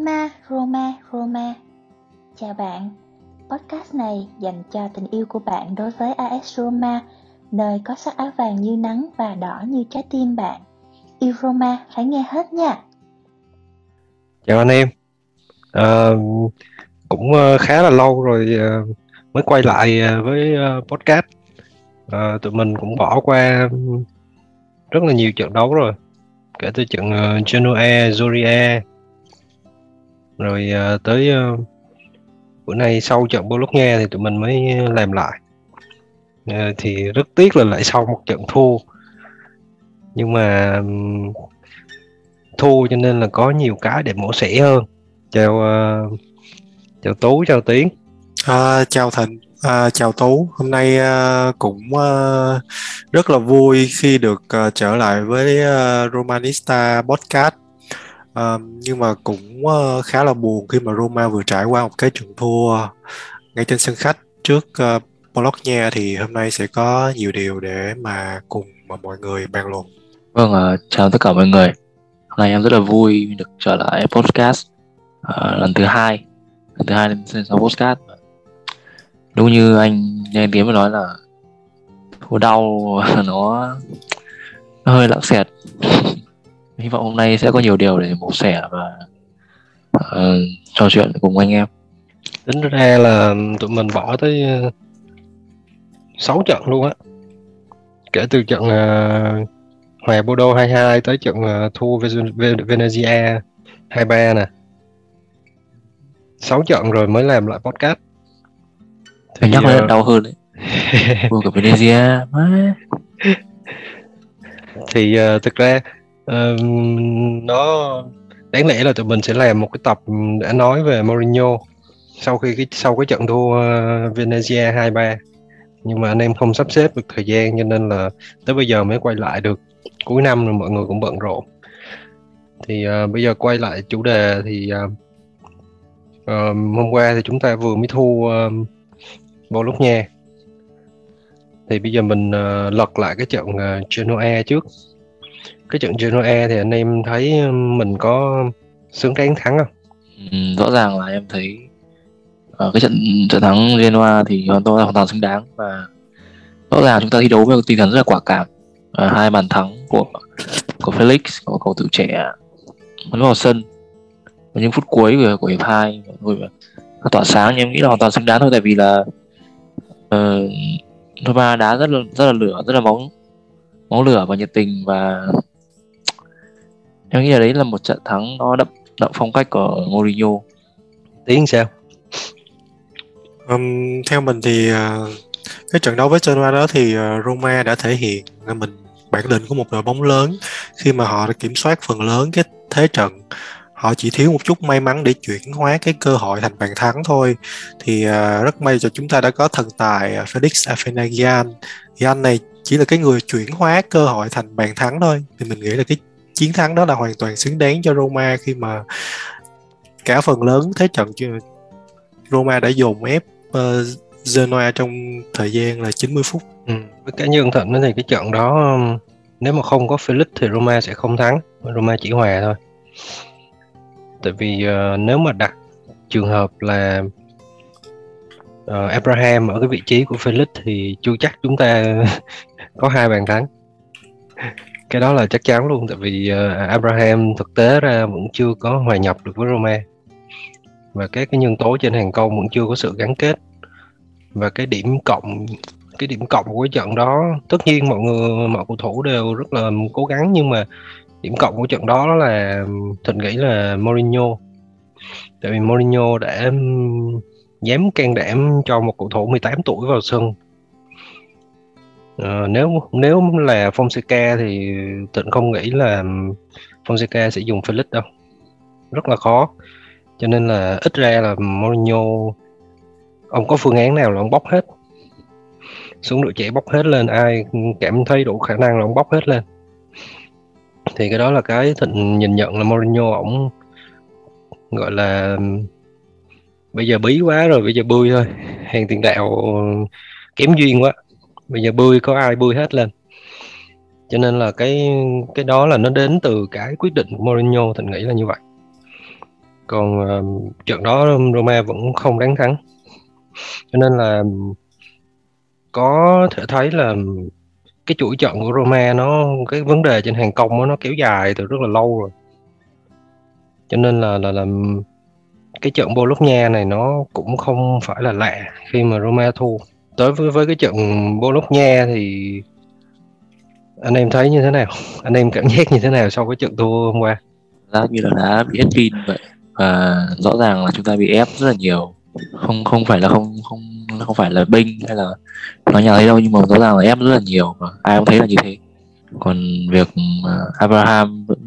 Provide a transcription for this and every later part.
Roma, Roma, Roma. Chào bạn, podcast này dành cho tình yêu của bạn đối với AS Roma, nơi có sắc áo vàng như nắng và đỏ như trái tim bạn. Yêu Roma phải nghe hết nha. Chào anh em, à, cũng ờ, khá là lâu rồi ờ, mới quay lại với podcast. À, tụi mình cũng bỏ qua rất là nhiều trận đấu rồi, kể từ trận Genoa, Zoria, rồi uh, tới uh, bữa nay sau trận Bologna thì tụi mình mới làm lại. Uh, thì rất tiếc là lại sau một trận thua. Nhưng mà um, thua cho nên là có nhiều cái để mổ xẻ hơn. Chào uh, chào tú chào tiến. À, chào thịnh à, chào tú. Hôm nay uh, cũng uh, rất là vui khi được uh, trở lại với uh, romanista podcast. Uh, nhưng mà cũng uh, khá là buồn khi mà Roma vừa trải qua một cái trận thua ngay trên sân khách trước uh, Bologna thì hôm nay sẽ có nhiều điều để mà cùng mà mọi người bàn luận. Vâng, uh, chào tất cả mọi người. Hôm nay em rất là vui được trở lại podcast uh, lần thứ hai, lần thứ hai lên sau podcast. Đúng như anh anh Tiến mới nói là thua đau nó, nó hơi lãng xẹt hy vọng hôm nay sẽ có nhiều điều để mổ xẻ và uh, trò chuyện cùng anh em. Tính ra là tụi mình bỏ tới uh, ờ, 6 trận luôn á. Kể từ trận uh, hòa Bordeaux 22 tới trận uh, thua Venezia 23 nè. 6 trận rồi mới làm lại podcast. Thì nhắc uh... đau hơn đấy. Thua cả Venezia má. Thì uh, thực ra uh, nó đáng lẽ là tụi mình sẽ làm một cái tập đã nói về Mourinho sau khi cái sau cái trận thua uh, Venezia 2-3 nhưng mà anh em không sắp xếp được thời gian cho nên là tới bây giờ mới quay lại được cuối năm rồi mọi người cũng bận rộn. Thì uh, bây giờ quay lại chủ đề thì uh, uh, hôm qua thì chúng ta vừa mới thu uh, Bologna. Thì bây giờ mình uh, lật lại cái trận uh, Genoa trước cái trận Genoa e thì anh em thấy mình có xứng đáng thắng không? Ừ, rõ ràng là em thấy ở cái trận trận thắng Genoa thì hoàn toàn hoàn toàn xứng đáng và rõ ràng chúng ta thi đấu với một tinh thần rất là quả cảm à, hai bàn thắng của của Felix của cầu thủ trẻ vẫn vào sân và những phút cuối của, của hiệp hai mọi tỏa sáng nhưng em nghĩ là hoàn toàn xứng đáng thôi tại vì là uh, Roma đá rất là rất là lửa rất là máu máu lửa và nhiệt tình và em nghĩ là đấy là một trận thắng nó đậm đậm phong cách của Mourinho. Tiếng sao um, theo mình thì uh, cái trận đấu với Genoa đó thì uh, Roma đã thể hiện là mình bản lĩnh của một đội bóng lớn. Khi mà họ đã kiểm soát phần lớn cái thế trận họ chỉ thiếu một chút may mắn để chuyển hóa cái cơ hội thành bàn thắng thôi. Thì uh, rất may cho chúng ta đã có thần tài uh, Felix Afenagian thì anh này chỉ là cái người chuyển hóa cơ hội thành bàn thắng thôi. Thì mình nghĩ là cái chiến thắng đó là hoàn toàn xứng đáng cho Roma khi mà cả phần lớn thế trận Roma đã dồn ép uh, Genoa trong thời gian là 90 phút. Ừ. Với như ông Thịnh thì cái trận đó nếu mà không có Felix thì Roma sẽ không thắng, Roma chỉ hòa thôi. Tại vì uh, nếu mà đặt trường hợp là uh, Abraham ở cái vị trí của Felix thì chưa chắc chúng ta có hai bàn thắng cái đó là chắc chắn luôn tại vì uh, Abraham thực tế ra vẫn chưa có hòa nhập được với Roma. Và các cái nhân tố trên hàng công vẫn chưa có sự gắn kết. Và cái điểm cộng cái điểm cộng của cái trận đó tất nhiên mọi người mọi cầu thủ đều rất là cố gắng nhưng mà điểm cộng của trận đó là thịnh nghĩ là Mourinho. Tại vì Mourinho đã dám can đảm cho một cầu thủ 18 tuổi vào sân. Ờ, nếu nếu là Fonseca thì Tịnh không nghĩ là Fonseca sẽ dùng Felix đâu. Rất là khó. Cho nên là ít ra là Mourinho ông có phương án nào là ông bóc hết. Xuống đội trẻ bóc hết lên ai cảm thấy đủ khả năng là ông bóc hết lên. Thì cái đó là cái thịnh nhìn nhận là Mourinho ổng gọi là bây giờ bí quá rồi bây giờ bươi thôi. Hàng tiền đạo kém duyên quá bây giờ bươi có ai bươi hết lên? Cho nên là cái cái đó là nó đến từ cái quyết định của Mourinho thành nghĩ là như vậy. Còn uh, trận đó Roma vẫn không đánh thắng. Cho nên là có thể thấy là cái chuỗi trận của Roma nó cái vấn đề trên hàng công đó, nó kéo dài từ rất là lâu rồi. Cho nên là là là cái trận Bologna này nó cũng không phải là lạ khi mà Roma thua tới với với cái trận Bologna thì anh em thấy như thế nào? Anh em cảm giác như thế nào sau cái trận thua hôm qua? Giá như là đã bị hết pin vậy. Và rõ ràng là chúng ta bị ép rất là nhiều. Không không phải là không không không phải là binh hay là nói nhà ấy đâu, nhưng mà rõ ràng là ép rất là nhiều và ai cũng thấy là như thế. Còn việc Abraham vẫn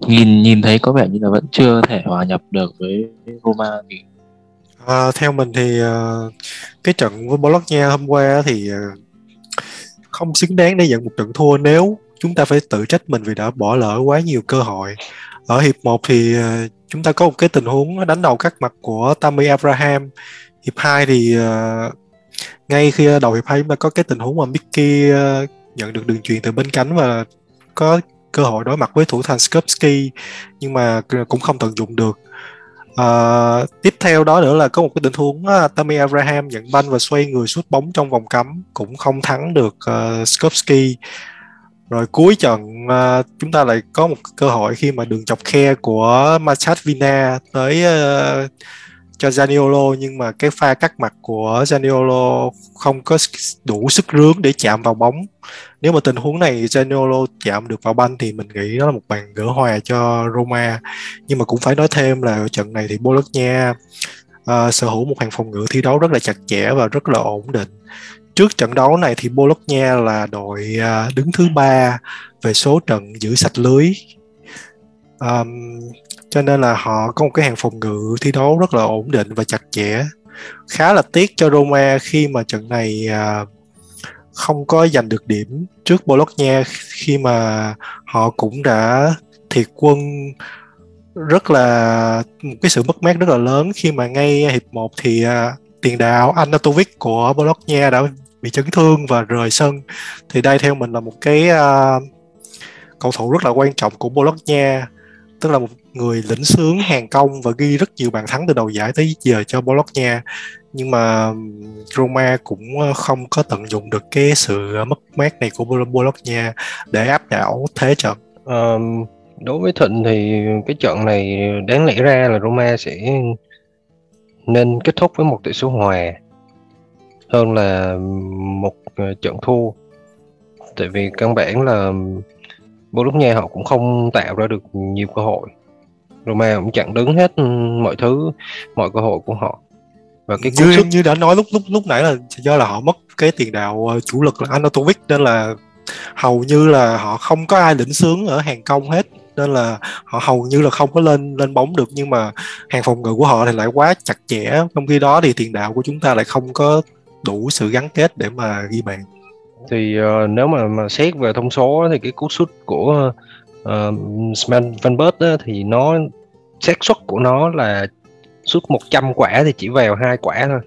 nhìn nhìn thấy có vẻ như là vẫn chưa thể hòa nhập được với Roma thì À, theo mình thì uh, cái trận với Bologna hôm qua thì uh, không xứng đáng để nhận một trận thua nếu chúng ta phải tự trách mình vì đã bỏ lỡ quá nhiều cơ hội. Ở hiệp 1 thì uh, chúng ta có một cái tình huống đánh đầu cắt mặt của Tammy Abraham. Hiệp 2 thì uh, ngay khi đầu hiệp 2 chúng ta có cái tình huống mà Mickey uh, nhận được đường truyền từ bên cánh và có cơ hội đối mặt với thủ thành Skupski nhưng mà cũng không tận dụng được Uh, tiếp theo đó nữa là có một cái tình huống ờ, uh, Tammy Abraham nhận banh và xoay người sút bóng trong vòng cấm cũng không thắng được ờ, uh, Skupski rồi cuối trận uh, chúng ta lại có một cơ hội khi mà đường chọc khe của Machat Vina tới uh, cho Zaniolo nhưng mà cái pha cắt mặt của Zaniolo không có đủ sức rướng để chạm vào bóng. Nếu mà tình huống này Zaniolo chạm được vào banh thì mình nghĩ đó là một bàn gỡ hòa cho Roma. Nhưng mà cũng phải nói thêm là ở trận này thì Bologna uh, sở hữu một hàng phòng ngự thi đấu rất là chặt chẽ và rất là ổn định. Trước trận đấu này thì Bologna là đội uh, đứng thứ ba về số trận giữ sạch lưới. Um, cho nên là họ có một cái hàng phòng ngự thi đấu rất là ổn định và chặt chẽ. Khá là tiếc cho Roma khi mà trận này à, không có giành được điểm trước Bologna khi mà họ cũng đã thiệt quân rất là một cái sự mất mát rất là lớn khi mà ngay hiệp 1 thì à, tiền đạo Anatovic của Bologna đã bị chấn thương và rời sân. Thì đây theo mình là một cái uh, cầu thủ rất là quan trọng của Bologna tức là một người lĩnh sướng hàng công và ghi rất nhiều bàn thắng từ đầu giải tới giờ cho Bologna nhưng mà Roma cũng ờ, không có tận dụng được cái sự mất mát này của Bologna để áp đảo thế trận. Um, đối với Thịnh thì cái trận này đáng lẽ ra là Roma sẽ nên kết thúc với một tỷ số hòa hơn là một ờ, trận thua. Tại vì căn bản là Bologna họ cũng không tạo ra được nhiều cơ hội. Roma cũng chặn đứng hết mọi thứ, mọi cơ hội của họ. Và cái như, sức... như đã nói lúc lúc lúc nãy là do là họ mất cái tiền đạo ờ, chủ lực là Anatovic nên là hầu như là họ không có ai lĩnh sướng ở hàng công hết. Nên là họ hầu như là không có lên lên bóng được nhưng mà hàng phòng ngự của họ thì lại quá chặt chẽ. Trong khi đó thì tiền đạo của chúng ta lại không có đủ sự gắn kết để mà ghi bàn thì uh, nếu mà mà xét về thông số thì cái cú sút của uh, Sven Van Bert thì nó xác suất của nó là sút 100 quả thì chỉ vào hai quả thôi.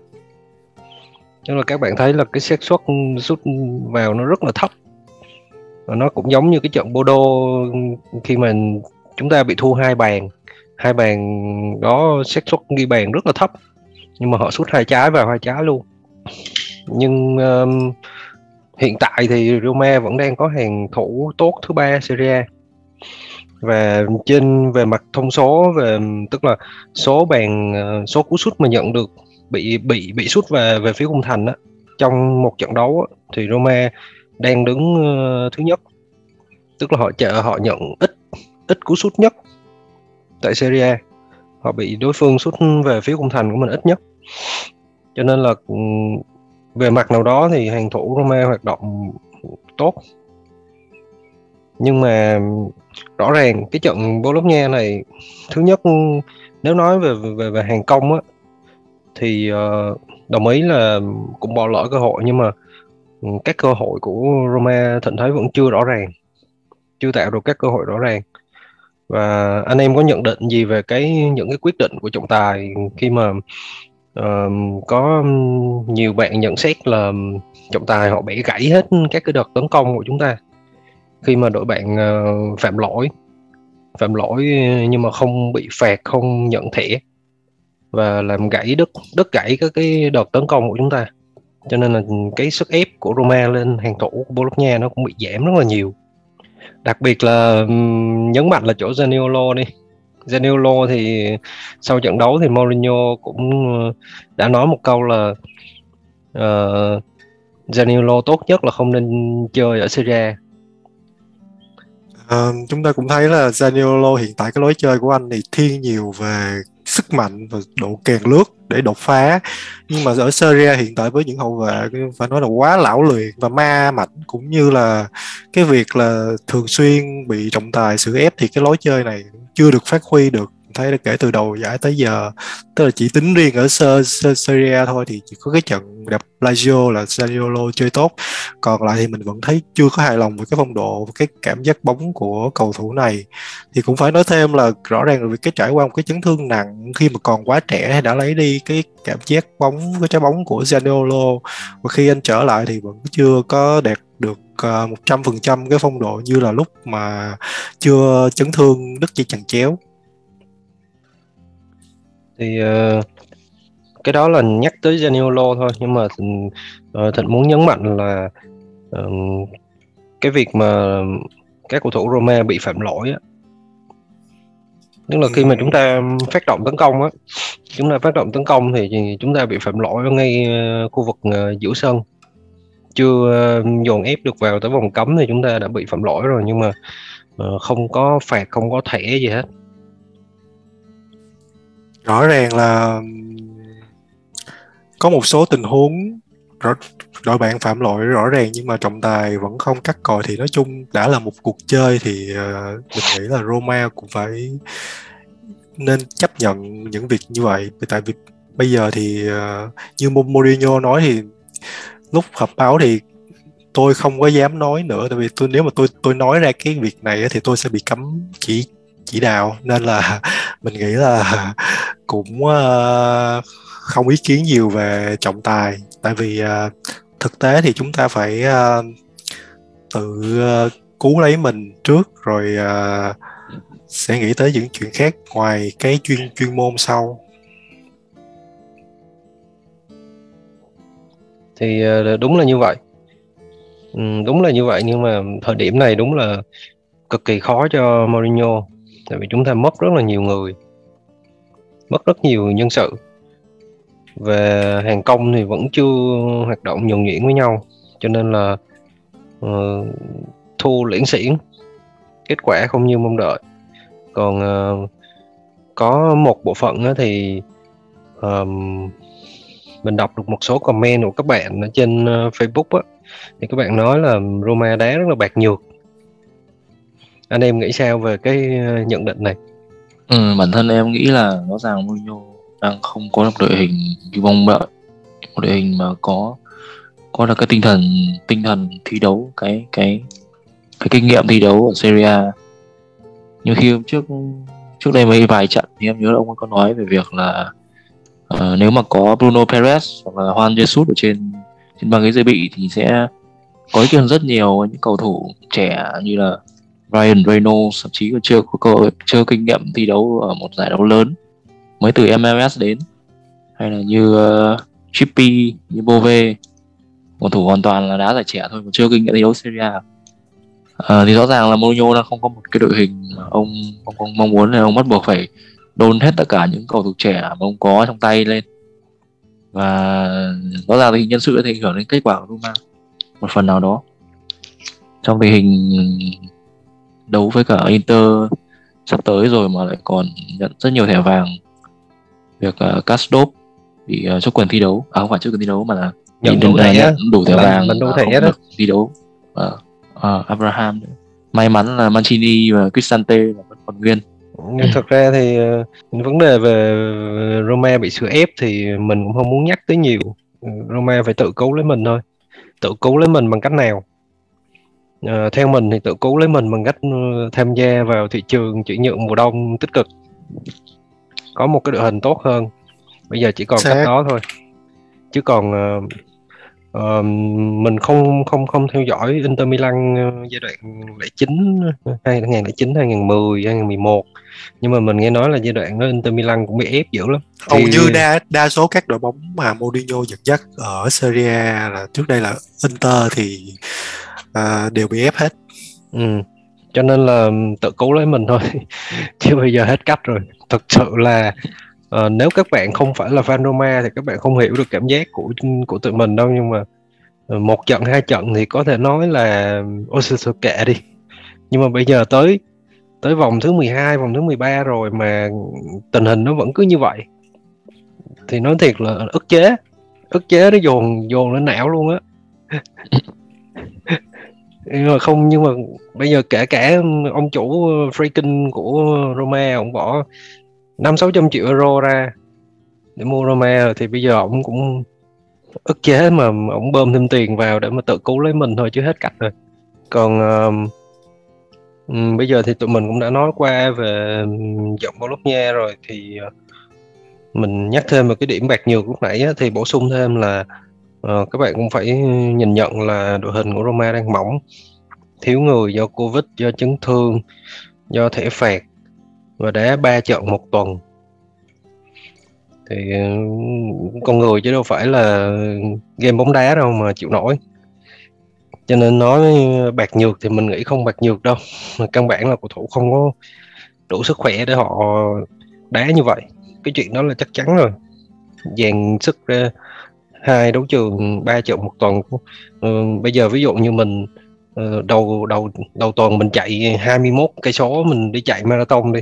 Nhưng là các bạn thấy là cái xác suất sút vào nó rất là thấp. Và nó cũng giống như cái trận Bodo khi mà chúng ta bị thua hai bàn. Hai bàn đó xác suất ghi bàn rất là thấp nhưng mà họ sút hai trái vào hai trái luôn. Nhưng um, hiện tại thì Roma vẫn đang có hàng thủ tốt thứ ba Serie A. Và trên về mặt thông số về tức là số bàn ờ, số cú sút mà nhận được bị bị bị sút về về phía khung thành á trong một trận đấu á, thì Roma đang đứng ờ, thứ nhất. Tức là họ chợ họ nhận ít ít cú sút nhất tại Serie A. Họ bị đối phương sút về phía khung thành của mình ít nhất. Cho nên là về mặt nào đó thì hàng thủ Roma hoạt động tốt. Nhưng mà rõ ràng cái trận Bologna này thứ nhất nếu nói về về, về hàng công á thì uh, đồng ý là cũng bỏ lỡ cơ hội nhưng mà các cơ hội của Roma thịnh thấy vẫn chưa rõ ràng chưa tạo được các cơ hội rõ ràng. Và anh em có nhận định gì về cái những cái quyết định của trọng tài khi mà uh, có nhiều bạn nhận xét là trọng tài họ bẻ gãy hết các cái đợt tấn công của chúng ta. Khi mà đội bạn uh, phạm lỗi phạm lỗi ờ, nhưng mà không bị phạt không nhận thẻ và làm gãy đứt đứt gãy các cái đợt tấn công của chúng ta. Cho nên là cái sức ép của Roma lên hàng thủ của Bologna nó cũng bị giảm rất là nhiều. Đặc biệt là nhấn mạnh là chỗ Zaniolo đi Zaniolo thì sau trận đấu thì Mourinho cũng ờ, đã nói một câu là uh, Zaniolo tốt nhất là không nên chơi ở Syria. À, ờ, chúng ta cũng thấy là Zaniolo hiện tại cái lối chơi của anh thì thiên nhiều về sức mạnh và độ kèn lướt để đột phá. Nhưng mà ở Syria hiện tại với những hậu vệ, phải nói là quá lão luyện và ma mạnh cũng như là cái việc là thường xuyên bị trọng tài xử ép thì cái lối chơi này chưa được phát huy được thấy là kể từ đầu giải tới giờ, tức là chỉ tính riêng ở Serie thôi thì chỉ có cái trận gặp Lazio là Zaniolo chơi tốt. Còn lại thì mình vẫn thấy chưa có hài lòng với cái phong độ và cái cảm giác bóng của cầu thủ này. Thì cũng phải nói thêm là rõ ràng là vì cái trải qua một cái chấn thương nặng, khi mà còn quá trẻ hay đã lấy đi cái cảm giác bóng, cái trái bóng của Zaniolo và khi anh trở lại thì vẫn chưa có đạt được ờ, một trăm phần trăm cái phong độ như là lúc mà chưa chấn thương, đứt dây chằng chéo thì uh, cái đó là nhắc tới Zaniolo thôi nhưng mà uh, thịnh muốn nhấn mạnh là uh, cái việc mà các cầu thủ Roma bị phạm lỗi á tức là khi mà chúng ta phát động tấn công á chúng ta phát động tấn công thì chúng ta bị phạm lỗi ở ngay khu vực giữa sân. Chưa dồn ép được vào tới vòng cấm thì chúng ta đã bị phạm lỗi rồi nhưng mà không có phạt không có thẻ gì hết rõ ràng là có một số tình huống rõ, đội bạn phạm lỗi rõ ràng nhưng mà trọng tài vẫn không cắt còi thì nói chung đã là một cuộc chơi thì uh, mình nghĩ là Roma cũng phải nên chấp nhận những việc như vậy. Tại vì bây giờ thì uh, như Mourinho nói thì lúc họp báo thì tôi không có dám nói nữa. Tại vì tôi nếu mà tôi tôi nói ra cái việc này thì tôi sẽ bị cấm chỉ chỉ đạo. Nên là mình nghĩ là cũng uh, không ý kiến nhiều về trọng tài. Tại vì uh, thực tế thì chúng ta phải uh, tự uh, cứu lấy mình trước rồi uh, sẽ nghĩ tới những chuyện khác ngoài cái chuyên chuyên môn sau. Thì đúng là như vậy. Ừ, đúng là như vậy nhưng mà thời điểm này đúng là cực kỳ khó cho Mourinho. Tại vì chúng ta mất rất là nhiều người mất rất nhiều nhân sự. Về hàng công thì vẫn chưa hoạt động nhuần nhuyễn với nhau cho nên là uh, thu liễn xiển kết quả không như mong đợi. Còn uh, có một bộ phận thì um, mình đọc được một số comment của các bạn ở trên uh, Facebook á, thì các bạn nói là Roma đá rất là bạc nhược. Anh em nghĩ sao về cái nhận định này? Ừ, bản thân em nghĩ là rõ ràng Mourinho đang không có một đội hình như mong đợi. Một đội hình mà có có được cái tinh thần tinh thần thi đấu cái cái cái kinh nghiệm thi đấu ở Serie A. Nhưng khi trước trước đây mấy vài trận thì em nhớ là ông có nói về việc là uh, nếu mà có Bruno Perez hoặc là Juan Jesus ở trên trên băng ghế dự bị thì sẽ có ý kiến rất nhiều những cầu thủ trẻ như là Ryan Reynolds thậm chí còn chưa có cơ chưa kinh nghiệm thi đấu ở một giải đấu lớn mới từ MLS đến. Hay là như uh, Chippy như Bove cầu thủ hoàn toàn là đá giải trẻ thôi còn chưa kinh nghiệm thi đấu Serie A. À, thì rõ ràng là Mourinho đang không có một cái đội hình mà ông ông, ông mong muốn là ông bắt buộc phải đôn hết tất cả những cầu thủ trẻ mà ông có trong tay lên. Và rõ ràng thì nhân sự sẽ ảnh hưởng đến kết quả của Roma một phần nào đó. Trong tình hình đấu với cả Inter sắp tới rồi mà lại còn nhận rất nhiều thẻ vàng. Việc uh, Castro bị uh, cho quyền thi đấu à không phải trước quyền thi đấu mà là nhận đủ thẻ nhận đủ thẻ vàng mình đủ thẻ được thi đấu. Uh, uh, Abraham may mắn là Mancini và Cristante là vẫn còn nguyên. Nhưng thật ra thì uh, vấn đề về Roma bị sửa ép thì mình cũng không muốn nhắc tới nhiều. Roma phải tự cứu lấy mình thôi. Tự cứu lấy mình bằng cách nào uh, theo mình thì tự cứu lấy mình bằng cách uh, tham gia vào thị trường chuyển nhượng mùa đông tích cực. Có một cái đội hình tốt hơn. Bây giờ chỉ còn Xác. cách đó thôi. Chứ còn uh, Ờ, mình không không không theo dõi Inter Milan ờ, giai đoạn 09 2009 2010 2011 nhưng mà mình nghe nói là giai đoạn đó Inter Milan cũng bị ép dữ lắm. Hầu như đa đa số các đội bóng mà Mourinho dẫn dắt ở Serie A là trước đây là Inter thì uh, đều bị ép hết. Ừ. cho nên là tự cứu lấy mình thôi. Chứ bây giờ hết cách rồi. Thật sự là uh, nếu các bạn không phải là fan Roma thì các bạn không hiểu được cảm giác của của tụi mình đâu. Nhưng mà uh, một trận hai trận thì có thể nói là ôi sao kệ đi. Nhưng mà bây giờ tới tới vòng thứ 12, vòng thứ 13 rồi mà tình hình nó vẫn cứ như vậy. Thì nói thiệt là ức chế ức chế nó dồn dồn lên não luôn á nhưng mà không nhưng mà bây giờ kể cả ông chủ freaking của Roma ông bỏ năm sáu trăm triệu euro ra để mua Roma thì bây giờ ông cũng ức chế mà ông bơm thêm tiền vào để mà tự cứu lấy mình thôi chứ hết cách rồi. Còn um, um, bây giờ thì tụi mình cũng đã nói qua về um, giọng Bologna rồi thì uh, mình nhắc thêm một cái điểm bạc nhược lúc nãy á, thì bổ sung thêm là Ờ, các bạn cũng phải nhìn nhận là đội hình của Roma đang mỏng, thiếu người do Covid, do chấn thương, do thẻ phạt và đá ba trận một tuần. Thì ừ, con người chứ đâu phải là game bóng đá đâu mà chịu nổi. Cho nên nói bạc nhược thì mình nghĩ không bạc nhược đâu, mà căn bản là cầu thủ không có đủ sức khỏe để họ đá như vậy. Cái chuyện đó là chắc chắn rồi. Dàn sức ra hai đấu trường ba trận một tuần. Ờ, bây giờ ví dụ như mình ờ, đầu đầu đầu tuần mình chạy 21 cây số, mình đi chạy marathon đi.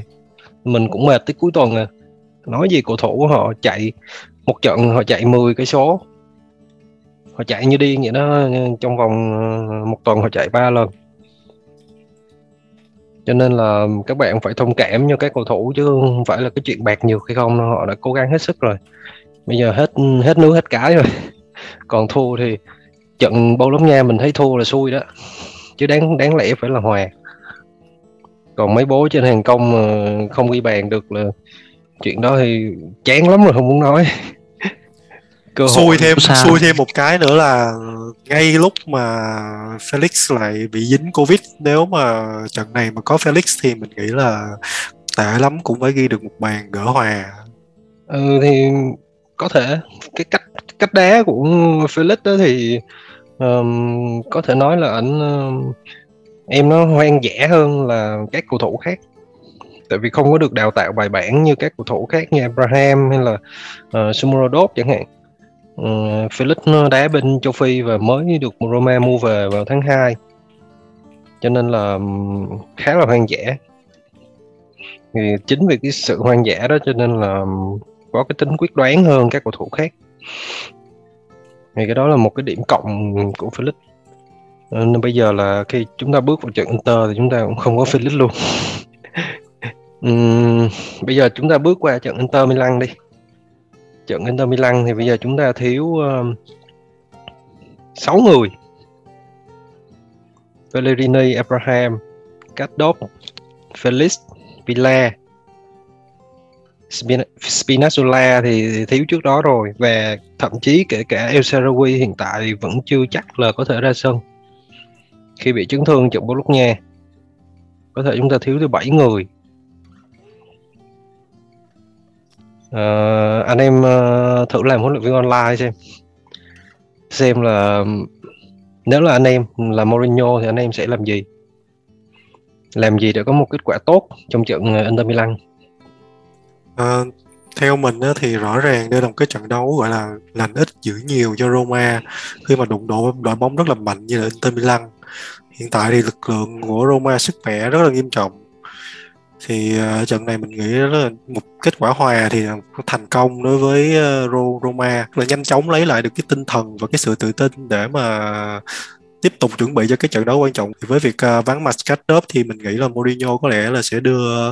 Mình cũng mệt tới cuối tuần à. Nói gì cầu thủ họ chạy một trận họ chạy 10 cây số. Họ chạy như điên vậy đó, trong vòng ờ, một tuần họ chạy ba lần. Cho nên là các bạn phải thông cảm cho các cầu thủ chứ không phải là cái chuyện bạc nhiều hay không họ đã cố gắng hết sức rồi bây giờ hết hết nước hết cái rồi. Còn thua thì trận bao lắm nha mình thấy thua là xui đó. Chứ đáng đáng lẽ phải là hòa. Còn mấy bố trên hàng công mà không ghi bàn được là chuyện đó thì chán lắm rồi không muốn nói. Cơ xui thêm xa. xui thêm một cái nữa là ngay lúc mà Felix lại bị dính Covid nếu mà trận này mà có Felix thì mình nghĩ là tệ lắm cũng phải ghi được một bàn gỡ hòa. Ừ thì có thể. Cái cách cách đá của Felix đó thì um, có thể nói là ảnh um, em nó hoang dã hơn là các cầu thủ khác. Tại vì không có được đào tạo bài bản như các cầu thủ khác như Abraham hay là ờ, uh, Sumurodov chẳng hạn. Uh, Felix nó đá bên châu Phi và mới được Roma mua về vào tháng 2 cho nên là khá là hoang dã. Thì chính vì cái sự hoang dã đó cho nên là có cái tính quyết đoán hơn các cầu thủ khác. Thì cái đó là một cái điểm cộng của Felix ờ, nên bây giờ là khi chúng ta bước vào trận Inter thì chúng ta cũng không có Felix luôn. Uhm, bây giờ chúng ta bước qua trận Inter Milan đi. Trận Inter Milan thì bây giờ chúng ta thiếu ờ, uh, 6 người. Pellegrini, Abraham, Kaddop, Felix, Villa Spinazzola thì thiếu trước đó rồi. Và thậm chí kể cả El Sarawi hiện tại vẫn chưa chắc là có thể ra sân. Khi bị chấn thương trận nha. có thể chúng ta thiếu tới 7 người. À, anh em uh, thử làm huấn luyện viên online xem. Xem là nếu là anh em là Mourinho thì anh em sẽ làm gì? Làm gì để có một kết quả tốt trong trận ờ, Inter Milan? À, theo mình á, thì rõ ràng đây là một cái trận đấu gọi là lành ít giữ nhiều cho Roma khi mà đụng độ đội bóng rất là mạnh như là Inter Milan. Hiện tại thì lực lượng của Roma sức khỏe rất là nghiêm trọng. Thì uh, trận này mình nghĩ là một kết quả hòa thì thành công đối với uh, Roma. Là nhanh chóng lấy lại được cái tinh thần và cái sự tự tin để mà tiếp tục chuẩn bị cho cái trận đấu quan trọng. Thì với việc uh, vắng mặt Skadov thì mình nghĩ là Mourinho có lẽ là sẽ đưa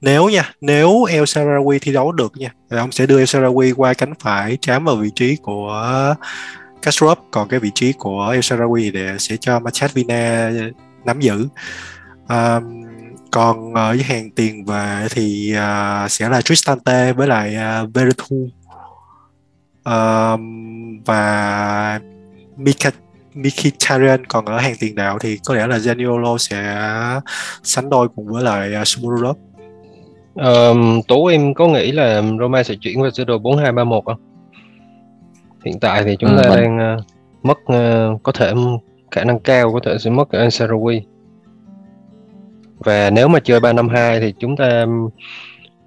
nếu nha nếu El Sarawi thi đấu được nha thì ông sẽ đưa El Sarawi qua cánh phải chám vào vị trí của Kastrop còn cái vị trí của El Sarawi để sẽ cho Machat Vina nắm giữ um, còn ở với hàng tiền về thì uh, sẽ là Tristante với lại à, uh, Veretu uh, và Mika Mkhitaryan còn ở hàng tiền đạo thì có lẽ là Zaniolo sẽ sánh đôi cùng với lại à, uh, Shomurodov. Um, Tú em có nghĩ là Roma sẽ chuyển qua sơ đồ 4231 không? Hiện tại thì chúng Ừ, ta mình- đang uh, mất uh, có thể khả năng cao có thể sẽ mất Ansarawi. Và nếu mà chơi 352 thì chúng ta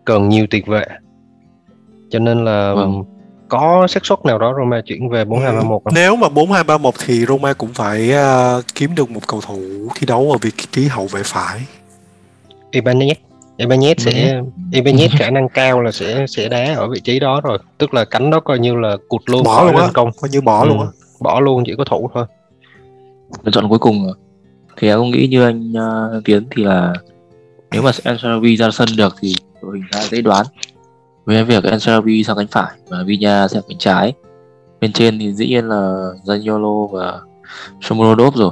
cần nhiều tiền vệ. Cho nên là Vâng. có xác suất nào đó Roma chuyển về 4231 không? Nếu mà 4231 thì Roma cũng phải uh, kiếm được một cầu thủ thi đấu ở vị trí hậu vệ phải. Ibanez Ibanez sẽ Ibanez khả năng cao là sẽ sẽ đá ở vị trí đó rồi. Tức là cánh đó coi như là cụt luôn Bỏ luôn á, công. coi như bỏ Ừ. luôn á. bỏ luôn chỉ có thủ thôi. Lựa chọn cuối cùng thì em cũng nghĩ như anh uh, Tiến thì là nếu mà Ansarabi ra sân được thì đội hình khá dễ đoán. Với việc Ansarabi sang cánh phải và Vinya sang cánh trái. Bên trên thì dĩ nhiên là Zaniolo và Shomurodov rồi.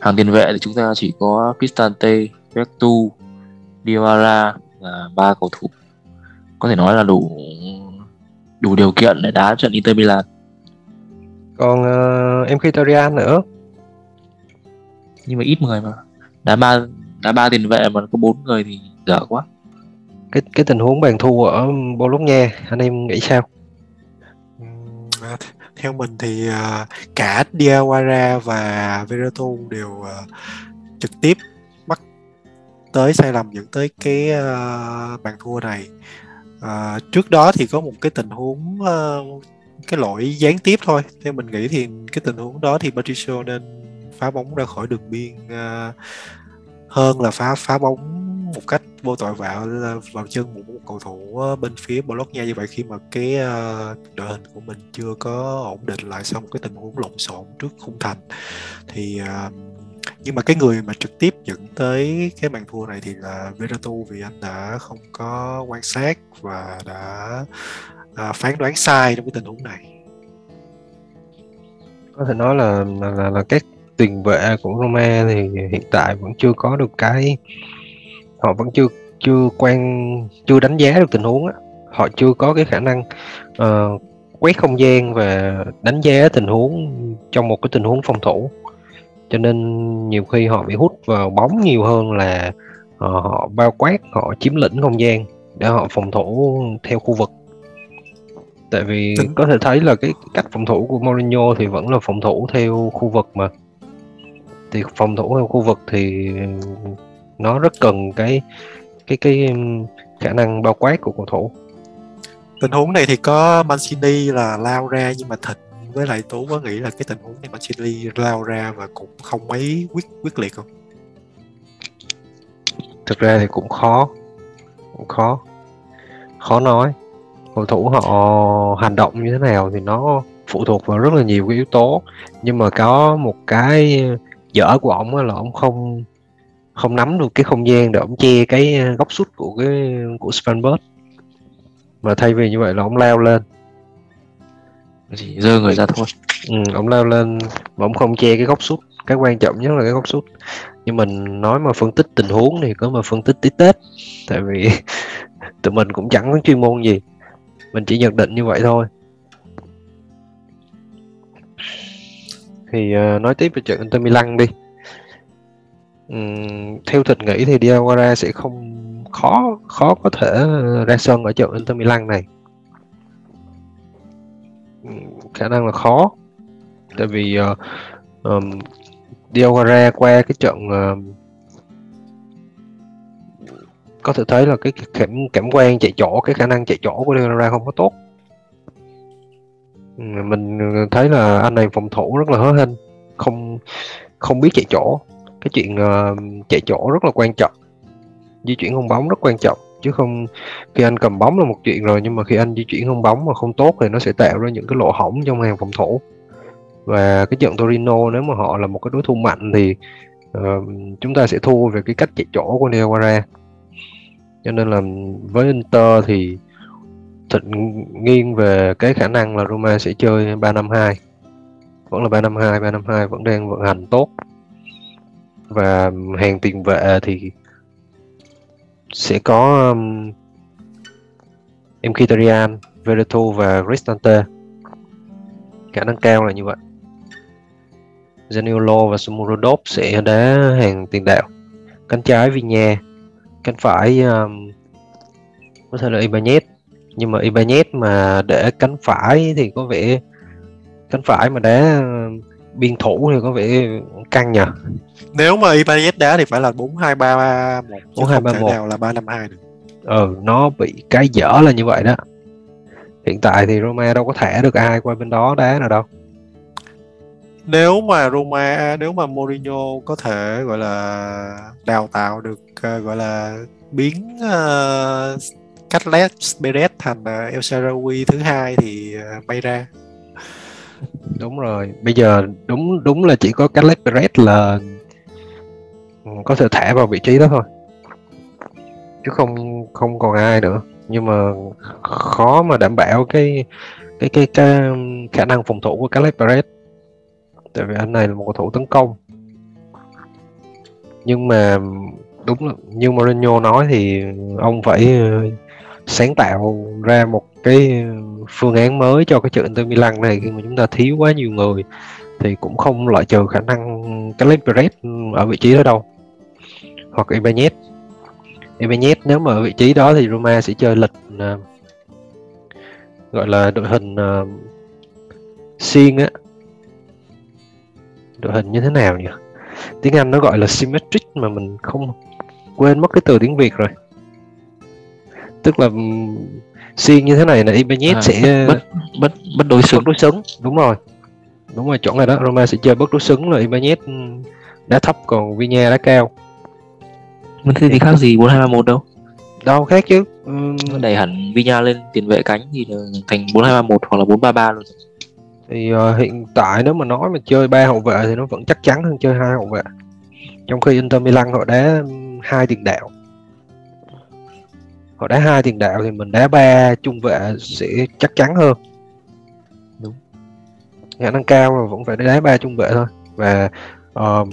Hàng tiền vệ thì chúng ta chỉ có Cristante, Vectu, Diawara là ba cầu thủ. Có thể nói là đủ đủ điều kiện để đá trận Inter Milan. Còn uh, em Mkhitaryan nữa. Nhưng mà ít người mà. Đá ba đá ba tiền vệ mà có bốn người thì dở quá. Cái cái tình huống bàn thua ở Bologna anh em nghĩ sao? Th- theo mình thì à, cả Diawara và Veratu đều à, trực tiếp tới sai lầm dẫn tới cái uh, bàn thua này. Uh, trước đó thì có một cái tình huống uh, cái lỗi gián tiếp thôi. Theo mình nghĩ thì cái tình huống đó thì Patricio nên phá bóng ra khỏi đường biên uh, hơn là phá phá bóng một cách vô tội vạ vào chân một, một cầu thủ bên phía Bologna. Như vậy khi mà cái đội hình của mình chưa có ổn định lại sau một cái tình huống lộn xộn trước khung thành thì uh, nhưng mà cái người mà trực tiếp dẫn tới cái bàn thua này thì là Veratu vì anh đã không có quan sát và đã à, phán đoán sai trong cái tình huống này. Có thể nói là là, là, là các tiền vệ của Roma thì hiện tại vẫn chưa có được cái họ vẫn chưa chưa quan chưa đánh giá được tình huống á. Họ chưa có cái khả năng uh, quét không gian và đánh giá tình huống trong một cái tình huống phòng thủ cho nên nhiều khi họ bị hút vào bóng nhiều hơn là ờ, họ bao quát họ chiếm lĩnh không gian để họ phòng thủ theo khu vực. Tại vì có thể thấy là cái cách phòng thủ của Mourinho thì vẫn là phòng thủ theo khu vực mà. Thì phòng thủ theo khu vực thì nó rất cần cái cái cái khả năng bao quát của cầu thủ. Tình huống này thì có Mancini là lao ra nhưng mà Thịnh với lại Tú có nghĩ là cái tình huống này Mancini lao ra và cũng không mấy quyết quyết liệt không? Thực ra thì cũng khó cũng khó. Khó nói. Cầu thủ họ hành động như thế nào thì nó phụ thuộc vào rất là nhiều cái yếu tố. Nhưng mà có một cái dở của ổng là ổng không không nắm được cái không gian để ổng che cái góc sút của cái, của Spanberg. Mà thay vì như vậy là ổng lao lên chỉ dơ người ra thôi. Ừ, ông lao lên mà ông không che cái góc sút cái quan trọng nhất là cái góc sút nhưng mình nói mà phân tích tình huống thì có mà phân tích tí tết. Tại vì tụi mình cũng chẳng có chuyên môn gì. Mình chỉ nhận định như vậy thôi. Thì uh, nói tiếp về trận Inter Milan đi. Uhm, theo thịt nghĩ thì Diawara sẽ không khó khó có thể ra sân ở trận Inter Milan này khả năng là khó. Tại vì uh, um, Diawara qua cái trận uh, có thể thấy là cái cảm cảm quan chạy chỗ cái khả năng chạy chỗ của Diawara không có tốt. Mình ờ, thấy là anh này phòng thủ rất là hớ hênh không không biết chạy chỗ cái chuyện uh, chạy chỗ rất là quan trọng di chuyển không bóng rất quan trọng chứ không khi anh cầm bóng là một chuyện rồi nhưng mà khi anh di chuyển không bóng mà không tốt thì nó sẽ tạo ra những cái lỗ hổng trong hàng phòng thủ. Và cái trận Torino nếu mà họ là một cái đối thủ mạnh thì uh, chúng ta sẽ thua về cái cách chạy chỗ của Diawara cho nên là với Inter thì Thịnh nghiêng về cái khả năng là Roma sẽ chơi 352 vẫn là 352 352 vẫn đang vận hành tốt. Và hàng tiền vệ thì sẽ có um, Mkhitaryan, Veretout và Cristante khả năng cao là như vậy. Zaniolo và Sumurodov sẽ đá hàng tiền đạo. Cánh trái Vinha cánh phải um, có thể là Ibanez. Nhưng mà Ibanez mà để cánh phải thì có vẻ cánh phải mà đá um, biên thủ thì có vẻ căng nhờ. Nếu mà Ibanez đá thì phải là 4231 chứ 4231. không thể nào là 352 được. Ừ nó bị cái dở là như vậy đó. Hiện tại thì Roma đâu có thả được ai qua bên đó đá nào đâu. Nếu mà Roma nếu mà Mourinho có thể gọi là đào tạo được ờ, gọi là biến uh, Carles Perez thành ờ, El Shaarawy thứ hai thì ờ, bay ra đúng rồi. Bây giờ đúng đúng là chỉ có Caleb Perez là có thể thả vào vị trí đó thôi. Chứ không không còn ai nữa. Nhưng mà khó mà đảm bảo cái cái cái, cái khả năng phòng thủ của Caleb Perez tại vì anh này là một cầu thủ tấn công. Nhưng mà đúng là như Mourinho nói thì ông phải ờ, sáng tạo ra một cái phương án mới cho cái trận Inter Milan này khi mà chúng ta thiếu quá nhiều người thì cũng không loại trừ khả năng Carles Perez ở vị trí đó đâu. Hoặc Ibanez. Ibanez nếu mà ở vị trí đó thì Roma sẽ chơi lịch uh, gọi là đội hình à, uh, xiên á. Đội hình như thế nào nhỉ? Tiếng Anh nó gọi là symmetric mà mình không quên mất cái từ tiếng Việt rồi. Tức là xiên như thế này là Ibanez À, sẽ bất bất bất đối xứng. bất đối xứng. Đúng rồi. Đúng rồi chuẩn rồi đó. Roma sẽ chơi bất đối xứng là Ibanez ừm, đá thấp còn Vinya đá cao. Nhưng thế thì khác gì 4231 đâu. Đâu khác chứ. Ừm, đẩy hẳn Vinya lên tiền vệ cánh thì thành 4231 hoặc là 433 luôn. Thì ờ, hiện tại nếu mà nói mà chơi ba hậu vệ thì nó vẫn chắc chắn hơn chơi hai hậu vệ. Trong khi Inter Milan họ đá ừm, hai tiền đạo họ đá hai tiền đạo thì mình đá ba trung vệ sẽ chắc chắn hơn. Đúng. khả năng cao là vẫn phải đá ba trung vệ thôi. Và ờ,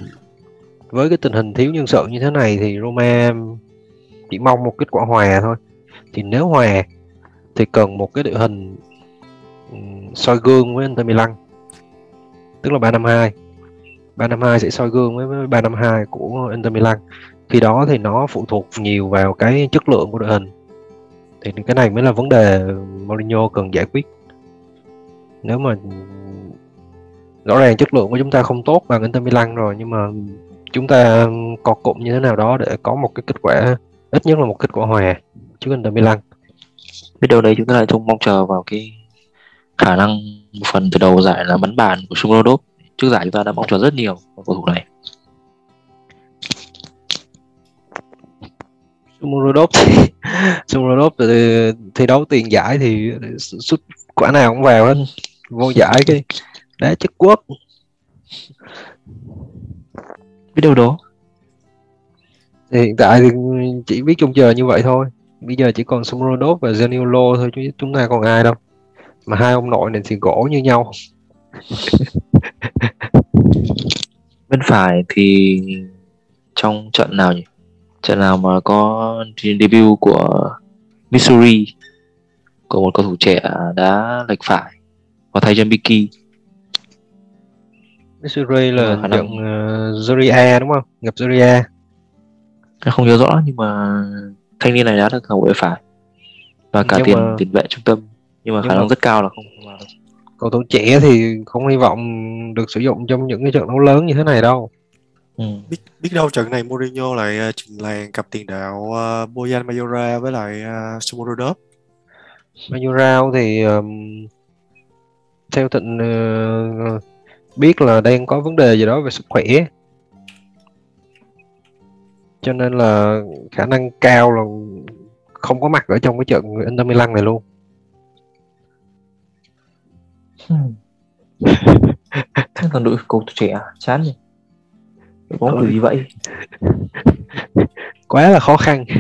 với cái tình hình thiếu nhân sự như thế này thì Roma chỉ mong một kết quả hòa thôi. Thì nếu hòa thì cần một cái đội hình soi gương với Inter Milan. Tức là 352 352 sẽ soi gương với, với 352 của Inter Milan. Khi đó thì nó phụ thuộc nhiều vào cái chất lượng của đội hình thì cái này mới là vấn đề Mourinho cần giải quyết. Nếu mà rõ ràng chất lượng của chúng ta không tốt bằng Inter Milan rồi, nhưng mà chúng ta có cụm như thế nào đó để có một cái kết quả, ít nhất là một kết quả hòa trước Inter Milan. Biết đâu đấy chúng ta lại trông mong chờ vào cái khả năng một phần từ đầu giải là bắn bàn của Sumurodov trước giải chúng ta đã mong chờ rất nhiều vào cầu thủ này. Sumurodov thì Sumurodov thì thi đấu tiền giải thì xuất quả nào cũng vào hết. Vô giải cái đá chất quốc. Biết đâu đó. Thì hiện tại thì chỉ biết trông chờ như vậy thôi. Bây giờ chỉ còn Sumurodov và Zaniolo thôi chứ chúng ta còn ai đâu. Mà hai ông nội này thì gỗ như nhau. Bên phải thì trong trận nào nhỉ? Trận nào mà có debut của Missouri của một cầu thủ trẻ đá lệch phải và thay cho Miki Missouri là Khả năng- uh, Zoria đúng không? Gặp Zoria Em không nhớ rõ nhưng mà thanh niên này đá được hậu vệ phải. Và cả Nhưng tiền mà- tiền vệ trung tâm. Nhưng mà khả năng mà- rất cao là không. cầu thủ trẻ thì không hy vọng được sử dụng trong những cái trận đấu lớn như thế này đâu ừ. biết biết đâu trận này Mourinho lại ờ, trình làng cặp tiền đạo uh, Bojan Mayora với lại uh, Sumurodov Majorao thì um, theo thịnh ờ, biết là đang có vấn đề gì đó về sức khỏe cho nên là khả năng cao là không có mặt ở trong cái trận Inter Milan này luôn còn đội cầu thủ trẻ à? chán nhỉ kiểu gì vậy? Quá là khó khăn.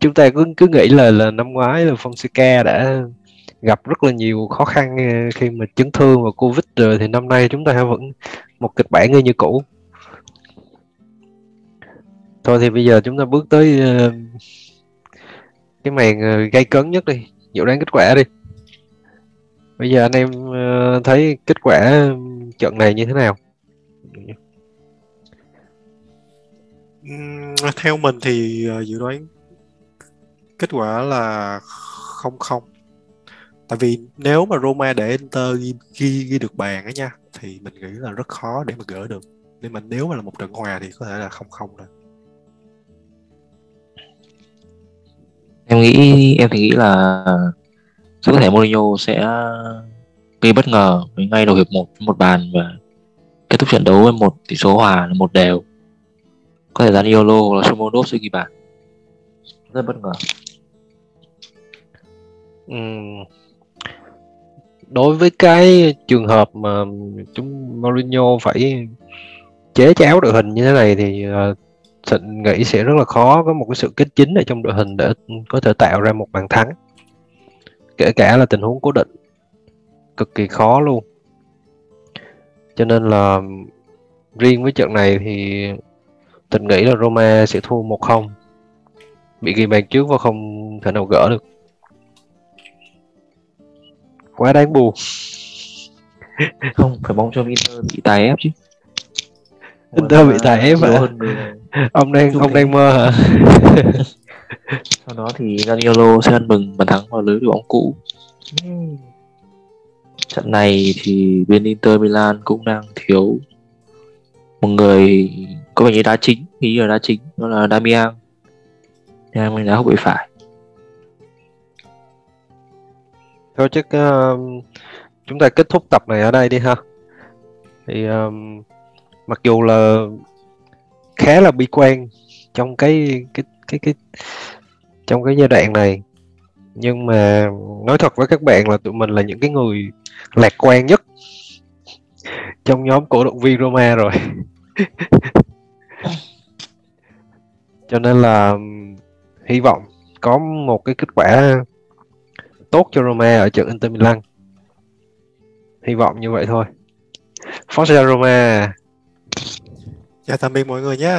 Chúng ta cứ cứ nghĩ là là năm ngoái là Fonseca đã gặp rất là nhiều khó khăn ờ, khi mà chấn thương và Covid rồi thì năm nay chúng ta vẫn một kịch bản như cũ. Thôi thì bây giờ chúng ta bước tới ờ, cái màn ờ, gây cấn nhất đi dự đoán kết quả đi. Bây giờ anh em thấy kết quả trận này như thế nào theo mình thì ờ, dự đoán kết quả là không không. Tại vì nếu mà Roma để Inter ghi, ghi, ghi được bàn á nha thì mình nghĩ là rất khó để mà gỡ được. Nên mà nếu mà là một trận hòa thì có thể là không không rồi em nghĩ em thì nghĩ là có thể Mourinho sẽ gây bất ngờ với ngay đầu hiệp một một bàn và kết thúc trận đấu với một tỷ số hòa là một đều. Có thể Zaniolo hoặc là Shomonov sẽ ghi bàn. Rất bất ngờ. Đối với cái trường hợp mà chúng Mourinho phải chế cháo đội hình như thế này thì ờ, uh, Thịnh nghĩ sẽ rất là khó có một cái sự kết chính ở trong đội hình để có thể tạo ra một bàn thắng. Kể cả là tình huống cố định. Cực kỳ khó luôn cho nên là riêng với trận này thì Thịnh nghĩ là Roma sẽ thua 1-0 bị ghi bàn trước và không thể nào gỡ được. Quá đáng buồn. Không phải mong cho Inter bị tài ép chứ. Inter bị tài ép hả? ông đang ông đang mơ hả? Sau đó thì Zaniolo sẽ ăn mừng bàn thắng vào lưới đội bóng cũ trận này thì bên Inter Milan cũng đang thiếu một người có vẻ như đá chính nghĩ là đá chính đó là Damian. Damian mình đá hậu vệ phải. Thôi chắc uh, chúng ta kết thúc tập này ở đây đi ha. Thì um, mặc dù là khá là bi quan trong cái cái cái cái trong cái giai đoạn này nhưng mà nói thật với các bạn là tụi mình là những cái người lạc quan nhất trong nhóm cổ động viên Roma rồi. Cho nên là hy vọng có một cái kết quả tốt cho Roma ở trận Inter Milan. Hy vọng như vậy thôi. Forza Roma. Chào tạm biệt mọi người nhé